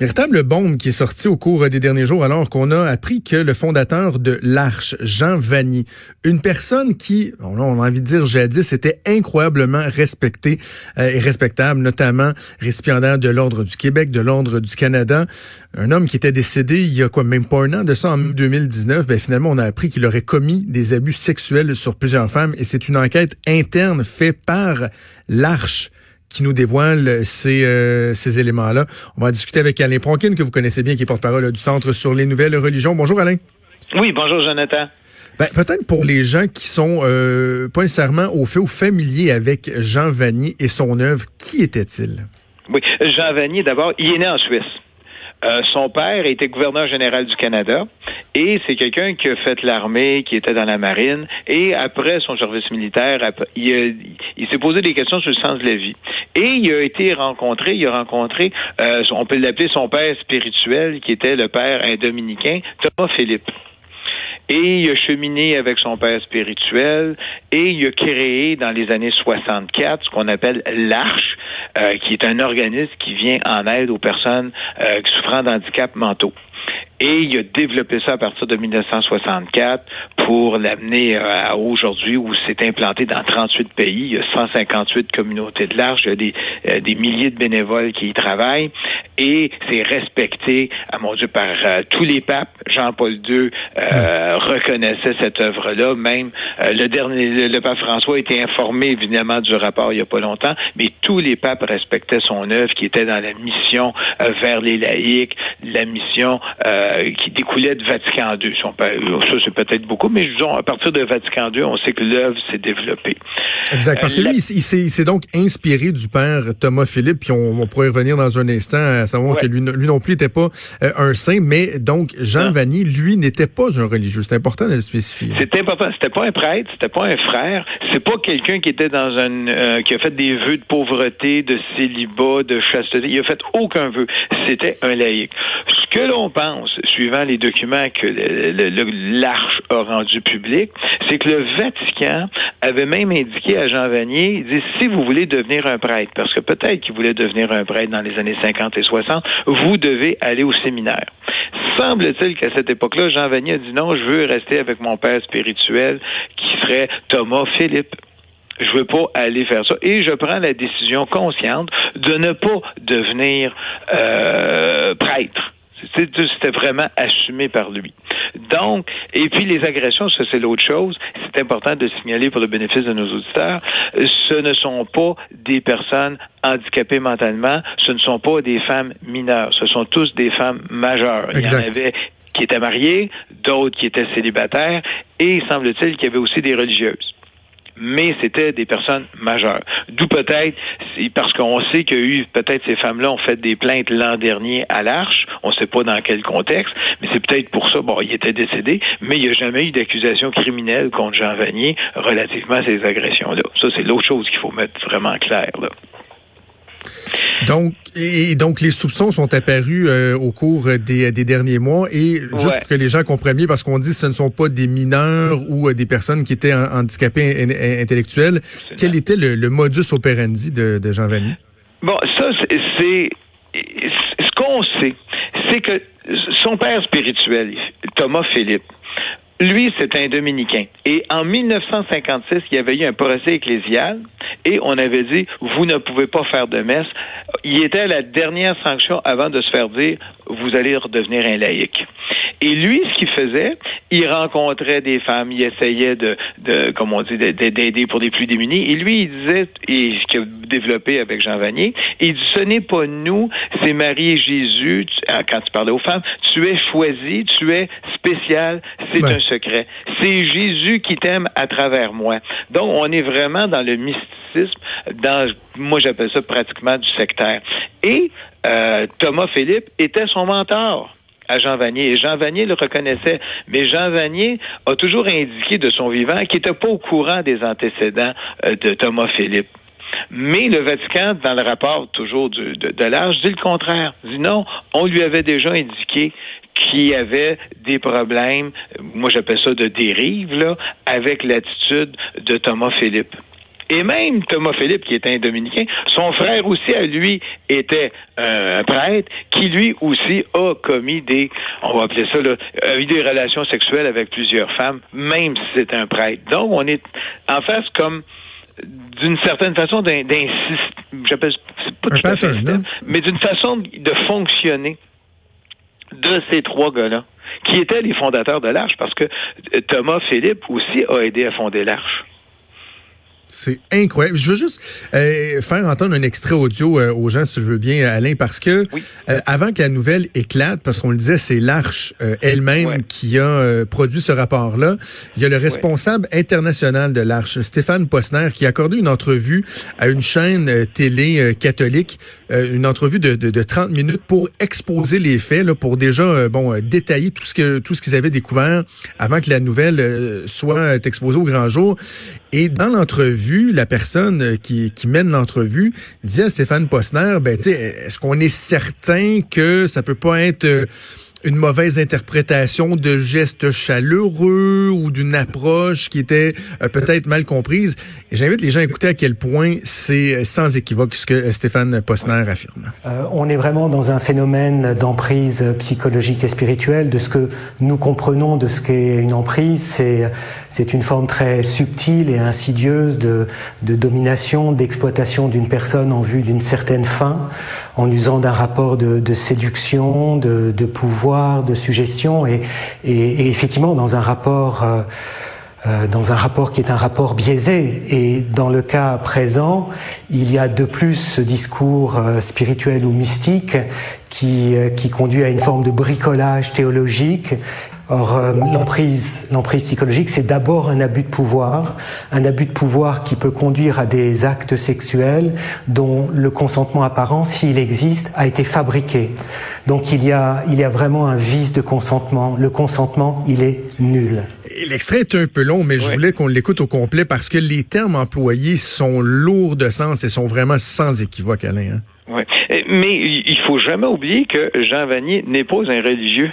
Véritable bombe qui est sortie au cours des derniers jours alors qu'on a appris que le fondateur de l'Arche, Jean Vanny, une personne qui, on a envie de dire jadis, était incroyablement respectée euh, et respectable, notamment récipiendaire de l'Ordre du Québec, de l'Ordre du Canada, un homme qui était décédé il y a quoi, même pas un an de ça, en 2019, ben finalement on a appris qu'il aurait commis des abus sexuels sur plusieurs femmes et c'est une enquête interne faite par l'Arche qui nous dévoile ces, euh, ces éléments-là. On va discuter avec Alain Pronkin, que vous connaissez bien, qui est porte-parole du Centre sur les nouvelles religions. Bonjour Alain. Oui, bonjour Jonathan. Ben, peut-être pour les gens qui sont euh, pas nécessairement au fait ou familiers avec Jean Vanier et son œuvre, qui était-il? Oui, Jean Vanier, d'abord, il est né en Suisse. Euh, son père était gouverneur général du Canada et c'est quelqu'un qui a fait l'armée, qui était dans la marine et après son service militaire, il, s'est posé des questions sur le sens de la vie. Et il a été rencontré, il a rencontré, euh, on peut l'appeler son père spirituel, qui était le père dominicain, Thomas Philippe et il a cheminé avec son père spirituel et il a créé dans les années 64 ce qu'on appelle l'Arche, euh, qui est un organisme qui vient en aide aux personnes euh, souffrant d'handicap mentaux. Et il a développé ça à partir de 1964 pour l'amener euh, à aujourd'hui où c'est implanté dans 38 pays. Il y a 158 communautés de large, il y a des, euh, des milliers de bénévoles qui y travaillent et c'est respecté, à mon Dieu, par euh, tous les papes. Jean-Paul II reconnaissait cette œuvre-là. Même le dernier, le, pape François a été informé évidemment du rapport il n'y a pas longtemps, mais tous les papes respectaient son œuvre qui était dans la mission vers les laïcs, la mission euh, qui découlait de Vatican II. Ça, c'est peut-être beaucoup, mais disons, à partir de Vatican II, on sait que l'œuvre s'est développée. Exact, parce que lui, il, s'est donc inspiré du père Thomas Philippe, puis on, pourrait revenir dans un instant à savoir que lui, non plus n'était pas euh, un saint, mais donc Jean Vanny, lui, n'était pas un religieux. C'est important de le spécifier. C'est important. C'était pas un prêtre, c'était pas un frère, c'est pas quelqu'un qui était dans un euh, qui a fait des vœux de pauvreté, de célibat, de chasteté. Il a fait aucun vœu. C'était un laïc. Ce que l'on pense, suivant les documents que l'Arche a rendus publics, c'est que le Vatican avait même indiqué à Jean Vanier, il dit, si vous voulez devenir un prêtre, parce que peut-être qu'il voulait devenir un prêtre dans les années 50 et 60, vous devez aller au séminaire. Semble-t-il qu'à cette époque-là, Jean Vanier a dit non, je veux rester avec mon père spirituel, qui serait Thomas Philippe je veux pas aller faire ça. Et je prends la décision consciente de ne pas devenir euh, prêtre. C'était vraiment assumé par lui. Donc, et puis les agressions, ça c'est l'autre chose. C'est important de signaler pour le bénéfice de nos auditeurs. Ce ne sont pas des personnes handicapées mentalement. Ce ne sont pas des femmes mineures. Ce sont tous des femmes majeures. Il y en avait qui étaient mariées, d'autres qui étaient célibataires, et semble-t-il qu'il y avait aussi des religieuses mais c'était des personnes majeures. D'où peut-être, parce qu'on sait qu'il y a eu, peut-être ces femmes-là ont fait des plaintes l'an dernier à l'Arche, on ne sait pas dans quel contexte, mais c'est peut-être pour ça, bon, il était décédé, mais il n'y a jamais eu d'accusation criminelle contre Jean Vanier relativement à ces agressions-là. Ça, c'est l'autre chose qu'il faut mettre vraiment clair, là. Donc, et donc les soupçons sont apparus euh, au cours des, derniers mois et juste pour que les gens comprennent bien, parce qu'on dit que ce ne sont pas des mineurs ou euh, des personnes qui étaient handicapées intellectuelles. Quel était le, modus operandi de, de Jean Vanny? Bon, ça, c'est ce qu'on sait, c'est que son père spirituel, Thomas Philippe, lui, c'est un dominicain. Et en 1956, il y avait eu un procès ecclésial et on avait dit, vous ne pouvez pas faire de messe. Il était la dernière sanction avant de se faire dire, vous allez redevenir un laïc. Et lui, ce qu'il faisait, il rencontrait des femmes, il essayait de, de comme on dit, d'aider pour les plus démunis. Et lui, il disait, et ce qu'il a développé avec Jean Vanier, il dit, ce n'est pas nous, c'est Marie et Jésus, ah, quand tu parlais aux femmes, tu es choisi, tu es spécial, c'est un secret. C'est Jésus qui t'aime à travers moi. Donc, on est vraiment dans le mysticisme, dans, moi j'appelle ça pratiquement du sectaire. Et euh, Thomas Philippe était son mentor à Jean Vanier. Et Jean Vanier le reconnaissait. Mais Jean Vanier a toujours indiqué de son vivant qu'il n'était pas au courant des antécédents euh, de Thomas Philippe. Mais le Vatican, dans le rapport toujours de, de l'âge, dit le contraire. Dit non, on lui avait déjà indiqué qu'il y avait des problèmes, moi j'appelle ça de dérive, là, avec l'attitude de Thomas Philippe. Et même Thomas Philippe, qui était un dominicain, son frère aussi, à lui, était un prêtre, qui lui aussi a commis des, on va appeler ça, là, a eu des relations sexuelles avec plusieurs femmes, même si c'est un prêtre. Donc, on est en face comme d'une certaine façon d'un j'appelle pas un pattern, mais d'une façon de fonctionner de ces trois gars-là, qui étaient les fondateurs de l'Arche, parce que Thomas Philippe aussi a aidé à fonder l'Arche. C'est incroyable. Je veux juste euh, faire entendre un extrait audio euh, aux gens, si tu veux bien, Alain, parce que euh, avant que la nouvelle éclate, parce qu'on le disait, c'est l'Arche elle-même qui a produit ce rapport-là. Il y a le responsable international de l'Arche, Stéphane Posner, qui a accordé une entrevue à une chaîne télé catholique, une entrevue de, de, de, 30 minutes pour exposer les faits, là, pour déjà bon détailler tout ce que tout ce qu'ils avaient découvert avant que la nouvelle soit exposée au grand jour. Et dans l'entrevue, la personne euh, qui, qui mène l'entrevue dit à Stéphane Posner, ben, est-ce qu'on est certain que ça peut pas être euh, une mauvaise interprétation de gestes chaleureux ou d'une approche qui était euh, peut-être mal comprise. J'invite les gens à écouter à quel point c'est euh, sans équivoque ce que euh, Stéphane Posner affirme. on est vraiment dans un phénomène d'emprise psychologique et spirituelle. De ce que nous comprenons de ce qu'est une emprise, c'est c'est une forme très subtile et insidieuse de, de domination, d'exploitation d'une personne en vue d'une certaine fin, en usant d'un rapport de, séduction, de, pouvoir de suggestion et, et, effectivement dans un rapport euh, euh, dans un rapport qui est un rapport biaisé. Et dans le cas présent, il y a de plus ce discours euh, spirituel ou mystique qui, qui conduit à une forme de bricolage théologique Or, euh, l'emprise, l'emprise psychologique, c'est d'abord un abus de pouvoir, un abus de pouvoir qui peut conduire à des actes sexuels dont le consentement apparent, s'il existe, a été fabriqué. Donc il y a, il y a vraiment un vice de consentement. Le consentement, il est nul. L'extrait est un peu long, mais je voulais qu'on l'écoute au complet parce que les termes employés sont lourds de sens et sont vraiment sans équivoque, Alain. Hein? Oui. Mais il faut jamais oublier que Jean Vanier n'est pas un religieux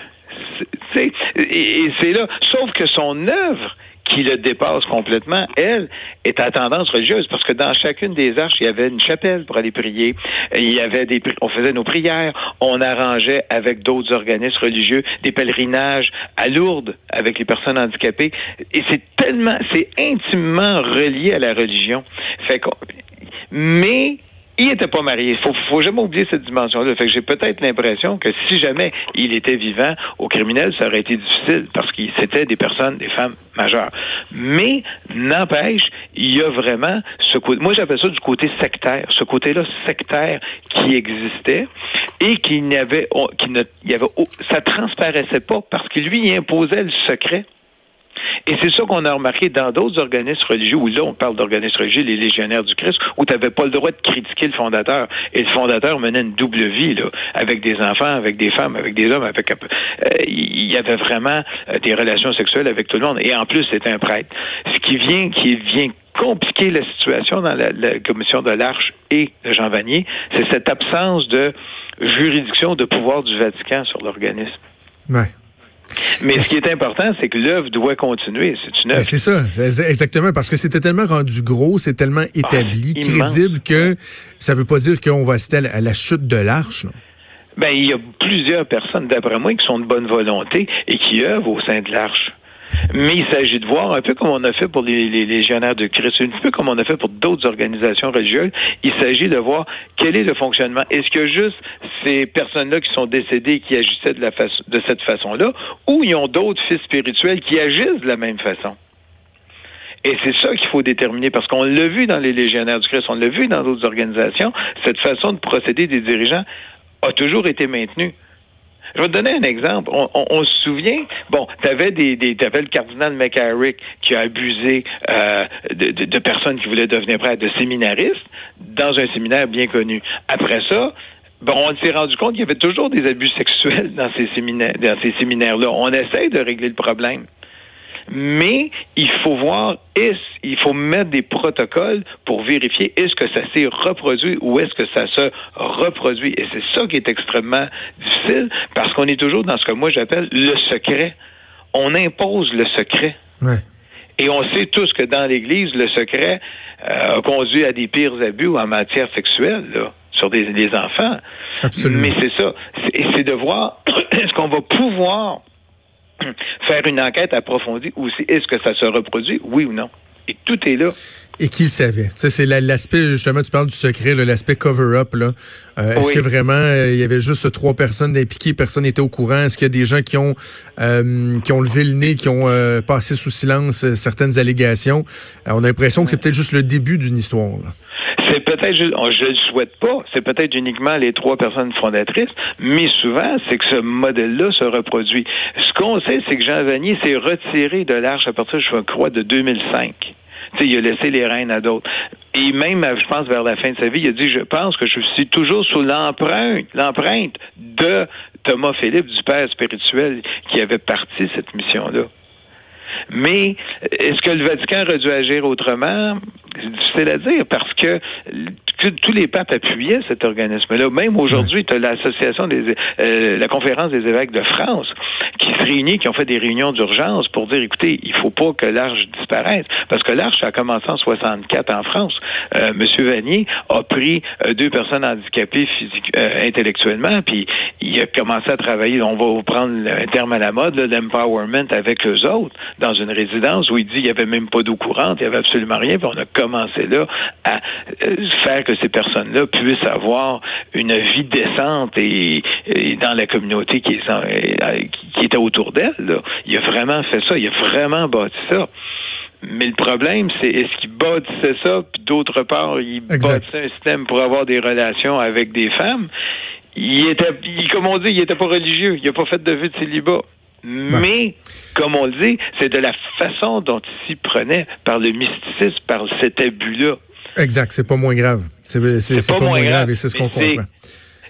et, c'est là. Sauf que son œuvre qui le dépasse complètement, elle, est à tendance religieuse, parce que dans chacune des arches, il y avait une chapelle pour aller prier, il y avait des, on faisait nos prières, on arrangeait avec d'autres organismes religieux des pèlerinages à Lourdes avec les personnes handicapées, et c'est tellement, c'est intimement relié à la religion. Fait mais il n'était pas marié. Faut, faut jamais oublier cette dimension-là. Fait que j'ai peut-être l'impression que si jamais il était vivant, au criminel, ça aurait été difficile parce que c'était des personnes, des femmes majeures. Mais n'empêche, il y a vraiment ce côté. Moi, j'appelle ça du côté sectaire. Ce côté-là sectaire qui existait et qui n'avait, qui ne, il avait, ça transparaissait pas parce que lui, il imposait le secret. Et c'est ça qu'on a remarqué dans d'autres organismes religieux, où là, on parle d'organismes religieux, les légionnaires du Christ, où tu n'avais pas le droit de critiquer le fondateur. Et le fondateur menait une double vie, là, avec des enfants, avec des femmes, avec des hommes, avec euh, il y avait vraiment euh, des relations sexuelles avec tout le monde. Et en plus, c'était un prêtre. Ce qui vient, qui vient compliquer la situation dans la, commission de l'Arche et de Jean Vanier, c'est cette absence de juridiction, de pouvoir du Vatican sur l'organisme. Ouais. Mais ce qui est important, c'est que l'œuvre doit continuer. C'est une œuvre. C'est ça, exactement, parce que c'était tellement rendu gros, c'est tellement ah, établi, crédible que ça veut pas dire qu'on va assister à la chute de l'arche. Ben, il y a plusieurs personnes, d'après moi, qui sont de bonne volonté et qui œuvrent au sein de l'arche. Mais il s'agit de voir, un peu comme on a fait pour les, les légionnaires de Christ, un peu comme on a fait pour d'autres organisations religieuses, il s'agit de voir quel est le fonctionnement. Est-ce que juste ces personnes-là qui sont décédées et qui agissaient de, cette façon-là, ou ils ont d'autres fils spirituels qui agissent de la même façon? Et c'est ça qu'il faut déterminer, parce qu'on l'a vu dans les légionnaires du Christ, on l'a vu dans d'autres organisations, cette façon de procéder des dirigeants a toujours été maintenue. Je vais te donner un exemple. On, se souvient, bon, tu avais des, des le cardinal McCarrick qui a abusé euh, de, de, personnes qui voulaient devenir prêtres, de séminaristes, dans un séminaire bien connu. Après ça, Bon, on s'est rendu compte qu'il y avait toujours des abus sexuels dans ces séminaires, dans ces séminaires-là. On essaye de régler le problème mais il faut voir, est il faut mettre des protocoles pour vérifier est-ce que ça s'est reproduit ou est-ce que ça se reproduit. Et c'est ça qui est extrêmement difficile parce qu'on est toujours dans ce que moi j'appelle le secret. On impose le secret. Et on sait tous que dans l'Église, le secret euh, a conduit à des pires abus en matière sexuelle, là, sur des, enfants. Absolument. Mais c'est ça. C'est de voir est-ce qu'on va pouvoir faire une enquête approfondie ou est-ce que ça se reproduit, oui ou non? Et tout est là. Et qui le savait? C'est l'aspect, justement, tu parles du secret, l'aspect cover-up. là. Euh, est-ce que vraiment euh, il y avait juste trois personnes impliquées, personne n'était au courant? Est-ce qu'il y a des gens qui ont euh, qui ont levé le nez, qui ont passé sous silence certaines allégations? on a l'impression que c'est peut-être juste le début d'une histoire. C'est je ne le souhaite pas, c'est peut-être uniquement les trois personnes fondatrices, mais souvent, c'est que ce modèle-là se reproduit. Ce qu'on sait, c'est que Jean Vanier s'est retiré de l'Arche à partir, je crois, de 2005 il a laissé les rênes à d'autres. Et même, je pense, vers la fin de sa vie, il a dit, je pense que je suis toujours sous l'empreinte, l'empreinte de Thomas Philippe, du père spirituel, qui avait parti cette mission-là. Mais est-ce que le Vatican aurait dû agir autrement? C'est difficile à dire parce que tous les papes appuyaient cet organisme-là. Même aujourd'hui, tu as l'association des euh, la conférence des évêques de France qui se réunit, qui ont fait des réunions d'urgence pour dire écoutez, il faut pas que l'Arche disparaisse. Parce que l'Arche a commencé en 64 en France. Euh, Monsieur Vanier a pris euh, deux personnes handicapées physique, euh, intellectuellement, puis il a commencé à travailler, on va prendre un terme à la mode, l'empowerment avec eux autres, dans une résidence où il dit il y avait même pas d'eau courante, il y avait absolument rien, puis on a commencé là à faire que ces personnes-là puissent avoir une vie décente et, dans la communauté qui est, qui était autour d'elle. Il a vraiment fait ça, il a vraiment bâti ça. Mais le problème, c'est est-ce qu'il bâtissait ça, puis d'autre part, il bâtissait un système pour avoir des relations avec des femmes? Il était, comme on dit, il n'était pas religieux, il n'a pas fait de vue de célibat. Mais, comme on le dit, c'est de la façon dont il s'y prenait, par le mysticisme, par cet abus-là. Exact, c'est pas moins grave. C'est pas, moins grave, et c'est ce qu'on comprend.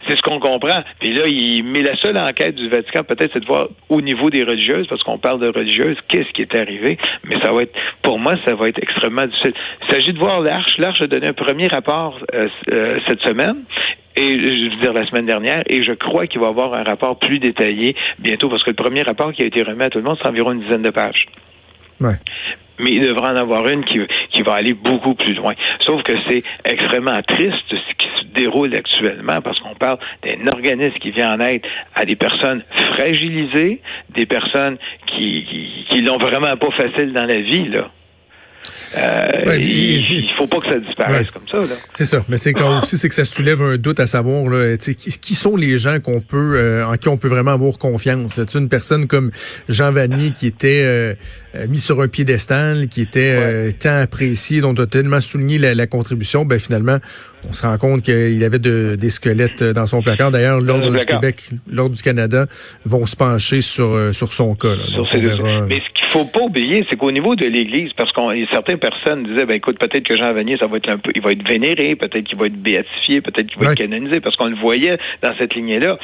C'est ce qu'on comprend. Puis là, il met la seule enquête du Vatican, peut-être, c'est de voir au niveau des religieuses, parce qu'on parle de religieuses, qu'est-ce qui est arrivé. Mais ça va être, pour moi, ça va être extrêmement difficile. Il s'agit de voir l'Arche. L'Arche a donné un premier rapport euh, euh, cette semaine et je veux dire la semaine dernière, et je crois qu'il va y avoir un rapport plus détaillé bientôt, parce que le premier rapport qui a été remis à tout le monde, c'est environ une dizaine de pages. Ouais mais il devrait en avoir une qui, qui va aller beaucoup plus loin. Sauf que c'est extrêmement triste ce qui se déroule actuellement parce qu'on parle d'un organisme qui vient en aide à des personnes fragilisées, des personnes qui, qui, qui l'ont vraiment pas facile dans la vie, là. Euh, il, faut pas que ça disparaisse comme ça. C'est ça. Mais c'est quand aussi c'est que ça soulève un doute à savoir là, qui, qui sont les gens qu'on peut euh, en qui on peut vraiment avoir confiance? Là. Une personne comme Jean Vanier qui était euh, mis sur un piédestal, qui était tant apprécié, dont on a tellement souligné la, contribution, ben finalement on se rend compte qu'il avait de, des squelettes dans son placard. D'ailleurs, l'ordre du Québec, l'ordre du Canada vont se pencher sur sur son cas. Mais ce qu'il faut pas oublier, c'est qu'au niveau de l'Église, parce qu'on certaines personnes disaient, ben écoute, peut-être que Jean Vanier, ça va être un peu, il va être vénéré, peut-être qu'il va être béatifié, peut-être qu'il va être canonisé, parce qu'on le voyait dans cette lignée-là.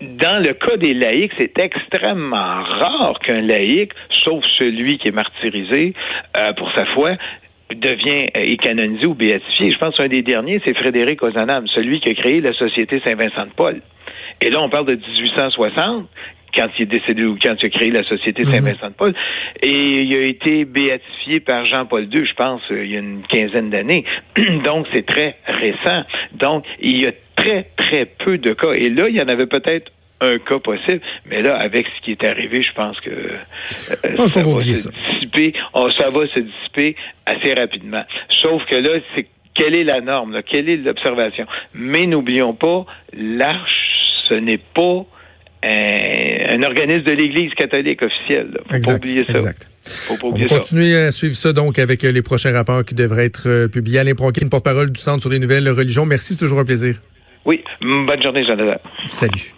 Dans le cas des laïcs, c'est extrêmement rare qu'un laïc, sauf celui qui est martyrisé euh, pour sa foi, devient euh, canonisé ou béatifié. Je pense qu'un des derniers, c'est Frédéric Ozanam, celui qui a créé la Société Saint-Vincent de Paul. Et là, on parle de 1860 quand il est décédé ou quand il a créé la Société mhm. Saint-Vincent-de-Paul. Et il a été béatifié par Jean-Paul II, je pense, euh, il y a une quinzaine d'années. Donc, c'est très récent. Donc, il y a très, très peu de cas. Et là, il y en avait peut-être un cas possible, mais là, avec ce qui est arrivé, je pense que euh, ça, va se dissiper, ça va se dissiper assez rapidement. Sauf que là, c'est quelle est la norme, là? quelle est l'observation? Mais n'oublions pas, l'arche, ce n'est pas un, organisme de l'Église catholique officielle. Faut pas oublier ça. Exact. Faut pas oublier On va continuer à suivre ça donc avec euh, les prochains rapports qui devraient être euh, publiés. Alain Pronkin, porte-parole du Centre sur les nouvelles religions. Merci, c'est toujours un plaisir. Oui, bonne journée, Jonathan. Salut.